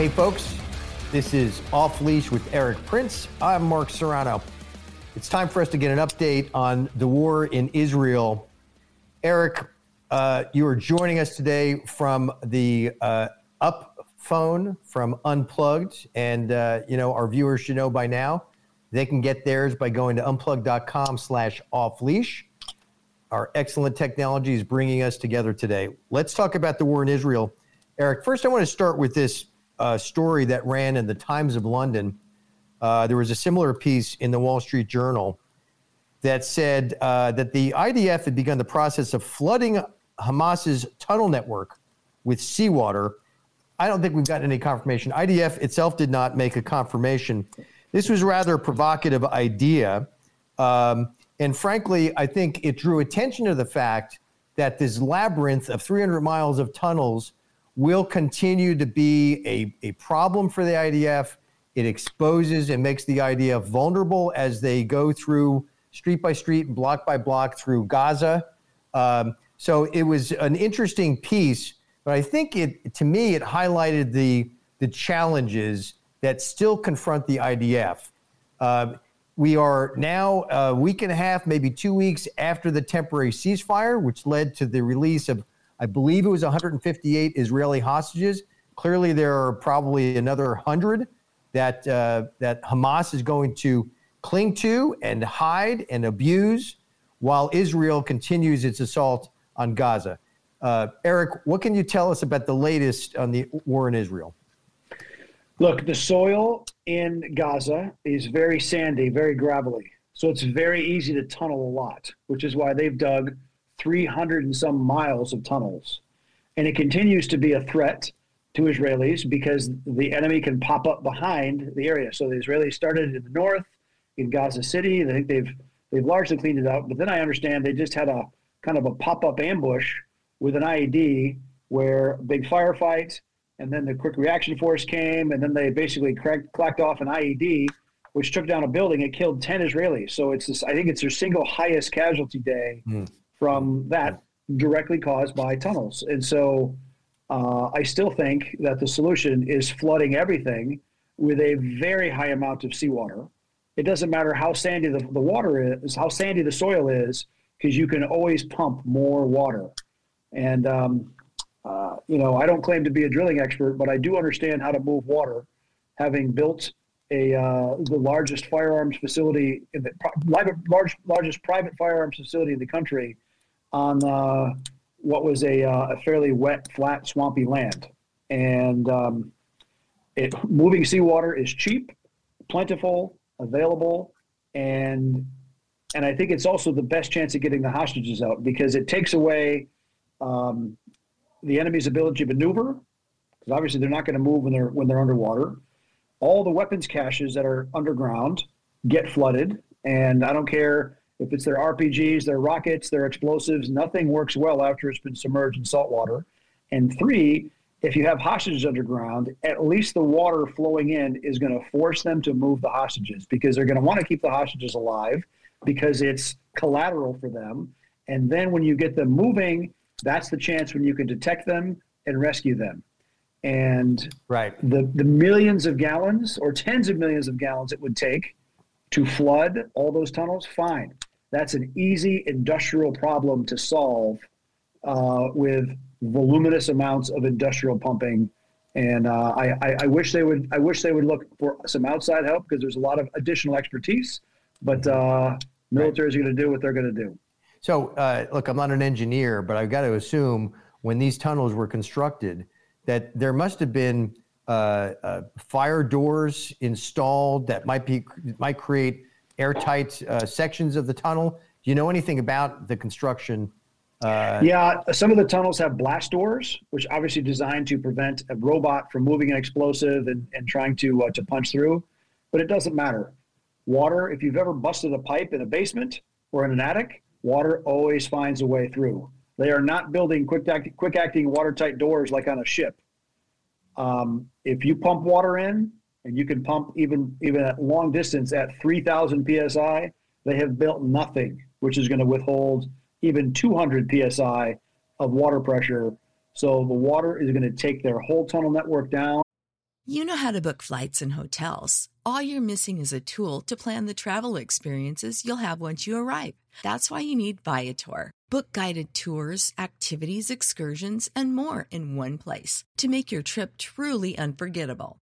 Hey, folks, this is Off Leash with Erik Prince. I'm Mark Serrano. It's time for us to get an update on the war in Israel. Erik, uh, you are joining us today from the uh, Up phone from Unplugged, and uh, you know our viewers should know by now they can get theirs by going to unplugged.com/off leash. Our excellent technology is bringing us together today. Let's talk about the war in Israel. Erik, first I want to start with this uh, story that ran in the Times of London. Uh, there was a similar piece in the Wall Street Journal that said uh, that the IDF had begun the process of flooding Hamas's tunnel network with seawater. I don't think we've gotten any confirmation. IDF itself did not make a confirmation. This was rather a provocative idea. Um, and frankly, I think it drew attention to the fact that this labyrinth of 300 miles of tunnels will continue to be a, a problem for the IDF. It exposes and makes the IDF vulnerable as they go through street by street and block by block through Gaza. Um, so it was an interesting piece, but I think it, to me, it highlighted the, the challenges that still confront the IDF. Uh, we are now a week and a half, maybe two weeks after the temporary ceasefire, which led to the release of I believe it was 158 Israeli hostages. Clearly, there are probably another 100 that uh, that Hamas is going to cling to and hide and abuse while Israel continues its assault on Gaza. Uh, Erik, what can you tell us about the latest on the war in Israel? Look, the soil in Gaza is very sandy, very gravelly. So it's very easy to tunnel a lot, which is why they've dug 300 and some miles of tunnels. And it continues to be a threat to Israelis because the enemy can pop up behind the area. So the Israelis started in the north, in Gaza City. I think they've they've largely cleaned it out. But then I understand they just had a kind of a pop up ambush with an IED where a big firefight, and then the quick reaction force came, and then they basically cracked, clacked off an IED, which took down a building. It killed ten Israelis. So it's this, I think it's their single highest casualty day. Mm from that directly caused by tunnels. And so uh, I still think that the solution is flooding everything with a very high amount of seawater. It doesn't matter how sandy the, the water is, how sandy the soil is, because you can always pump more water. And, um, uh, you know, I don't claim to be a drilling expert, but I do understand how to move water, having built a uh, the largest firearms facility in the large, largest private firearms facility in the country on uh, what was a, uh, a, fairly wet, flat, swampy land. And um, it, moving seawater is cheap, plentiful, available, and and I think it's also the best chance of getting the hostages out because it takes away um, the enemy's ability to maneuver. Because obviously they're not going to move when they're when they're underwater. All the weapons caches that are underground get flooded, and I don't care if it's their RPGs, their rockets, their explosives, nothing works well after it's been submerged in salt water. And three, if you have hostages underground, at least the water flowing in is going to force them to move the hostages because they're going to want to keep the hostages alive because it's collateral for them. And then when you get them moving, that's the chance when you can detect them and rescue them. And right. the, the millions of gallons or tens of millions of gallons it would take to flood all those tunnels, fine. That's an easy industrial problem to solve uh, with voluminous amounts of industrial pumping. And uh, I, I, I, wish they would. I wish they would look for some outside help because there's a lot of additional expertise. But uh, militaries are going to do what they're going to do. So, uh, look, I'm not an engineer, but I've got to assume when these tunnels were constructed, that there must have been uh, uh, fire doors installed that might be might create airtight uh, sections of the tunnel? Do you know anything about the construction? Uh, yeah, some of the tunnels have blast doors, which obviously designed to prevent a robot from moving an explosive and, and trying to uh, to punch through. But it doesn't matter. Water, if you've ever busted a pipe in a basement or in an attic, water always finds a way through. They are not building quick, act, quick acting watertight doors like on a ship. Um, if you pump water in, and you can pump even even at long distance at 3000 psi they have built nothing which is going to withhold even 200 psi of water pressure so the water is going to take their whole tunnel network down You know how to book flights and hotels. All you're missing is a tool to plan the travel experiences you'll have once you arrive. That's why you need Viator. Book guided tours, activities, excursions, and more in one place to make your trip truly unforgettable.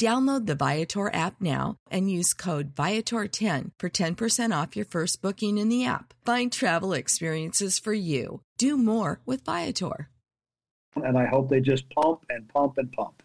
Download the Viator app now and use code Viator10 for 10% off your first booking in the app. Find travel experiences for you. Do more with Viator. And I hope they just pump and pump and pump.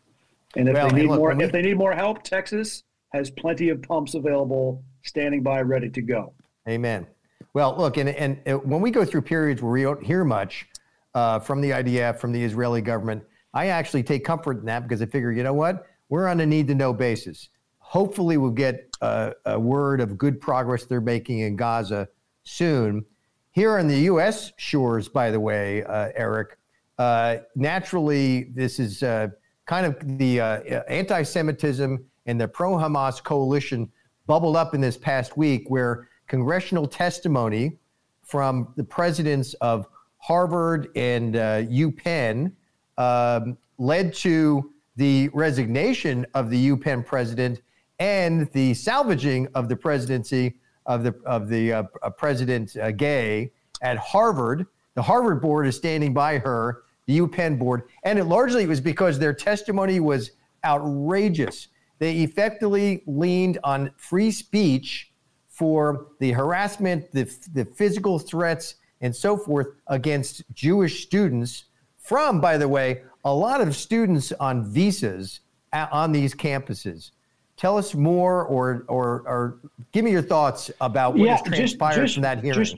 And if Well, they hey, need look, more when we- if they need more help, Texas has plenty of pumps available standing by ready to go. Amen. Well, look, and, and uh, when we go through periods where we don't hear much uh, from the IDF, from the Israeli government, I actually take comfort in that because I figure, you know what? We're on a need to know basis. Hopefully, we'll get uh, a word of good progress they're making in Gaza soon. Here on the U.S. shores, by the way, uh, Erik, uh, naturally, this is uh, kind of the uh, anti Semitism and the pro Hamas coalition bubbled up in this past week where congressional testimony from the presidents of Harvard and uh, UPenn um, led to the resignation of the UPenn president and the salvaging of the presidency of the of the uh, uh, president uh, Gay at Harvard. The Harvard board is standing by her, the UPenn board, and it largely was because their testimony was outrageous. They effectively leaned on free speech for the harassment, the, the physical threats, and so forth against Jewish students from, by the way, a lot of students on visas on these campuses. Tell us more, or or, or give me your thoughts about what has transpired from that hearing. just-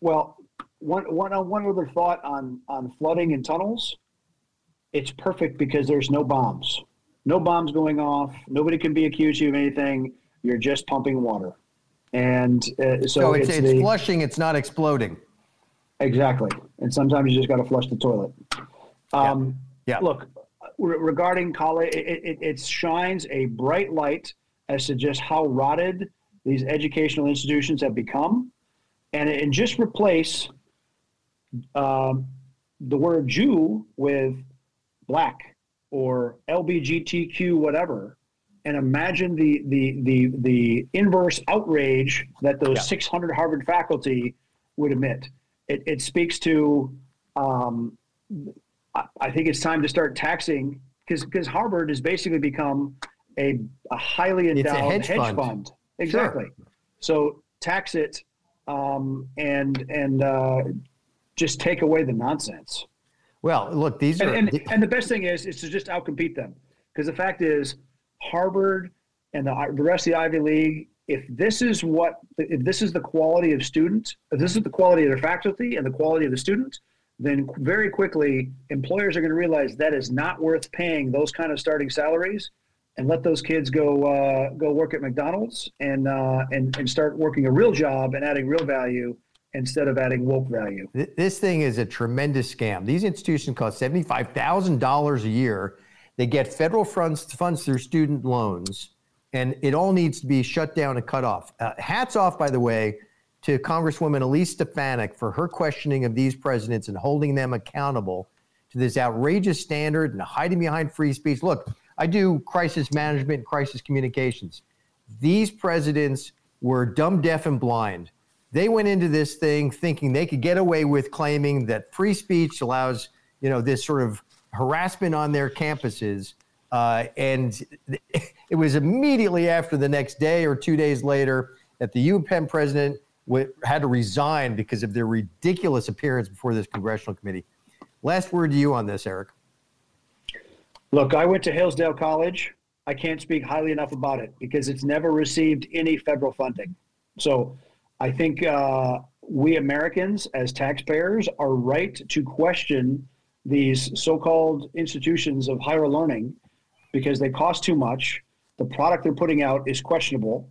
well, one, one, uh, one other thought on, on flooding and tunnels. It's perfect because there's no bombs. No bombs going off. Nobody can be accused of anything. You're just pumping water. And uh, so, so it's, it's, it's the, flushing, it's not exploding. Exactly. And sometimes you just got to flush the toilet. Um, Yeah. Look, re- regarding college, it, it, it shines a bright light as to just how rotted these educational institutions have become. And, and just replace um, the word Jew with black or LBGTQ, whatever, and imagine the the the the inverse outrage that those Yeah. 600 Harvard faculty would emit. It, it speaks to. Um, I, think it's time to start taxing because because Harvard has basically become a, a highly It's a endowed hedge fund. Exactly. So tax it um, and and uh, just take away the nonsense. Well, look, these And, are and, and the best thing is is to just outcompete them because the fact is Harvard and the, the rest of the Ivy League. If this is what if this is the quality of student, if this is the quality of their faculty and the quality of the student, then very quickly employers are going to realize that is not worth paying those kind of starting salaries, and let those kids go uh, go work at McDonald's and uh, and and start working a real job and adding real value instead of adding woke value. This thing is a tremendous scam. These institutions cost seventy-five thousand dollars a year. They get federal funds funds through student loans, and it all needs to be shut down and cut off. Uh, hats off, by the way, to Congresswoman Elise Stefanik for her questioning of these presidents and holding them accountable to this outrageous standard and hiding behind free speech. Look, I do crisis management and crisis communications. These presidents were dumb, deaf, and blind. They went into this thing thinking they could get away with claiming that free speech allows, you know, this sort of harassment on their campuses. Uh, and it was immediately after the next day or two days later that the UPenn president had to resign because of their ridiculous appearance before this congressional committee. Last word to you on this, Erik. Look, I went to Hillsdale College. I can't speak highly enough about it because it's never received any federal funding. So I think uh, we Americans, as taxpayers, are right to question these so called institutions of higher learning because they cost too much. The product they're putting out is questionable,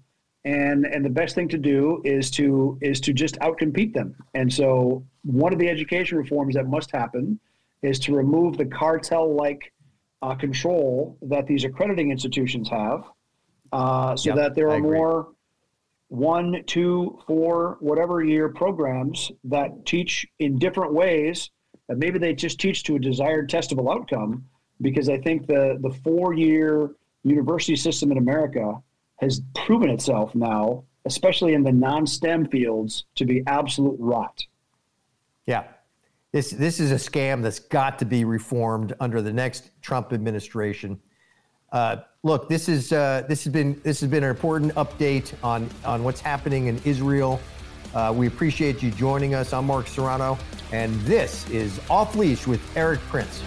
and and the best thing to do is to is to just outcompete them. And so, one of the education reforms that must happen is to remove the cartel-like uh, control that these accrediting institutions have, uh, so yep, that there are more one, two, four, whatever year programs that teach in different ways. That maybe they just teach to a desired testable outcome, because I think the the four year university system in America has proven itself now, especially in the non STEM fields, to be absolute rot. Yeah. This, this is a scam that's got to be reformed under the next Trump administration. Uh, look, this is uh, this has been this has been an important update on on what's happening in Israel. Uh, we appreciate you joining us. I'm Mark Serrano, and this is Off Leash with Erik Prince.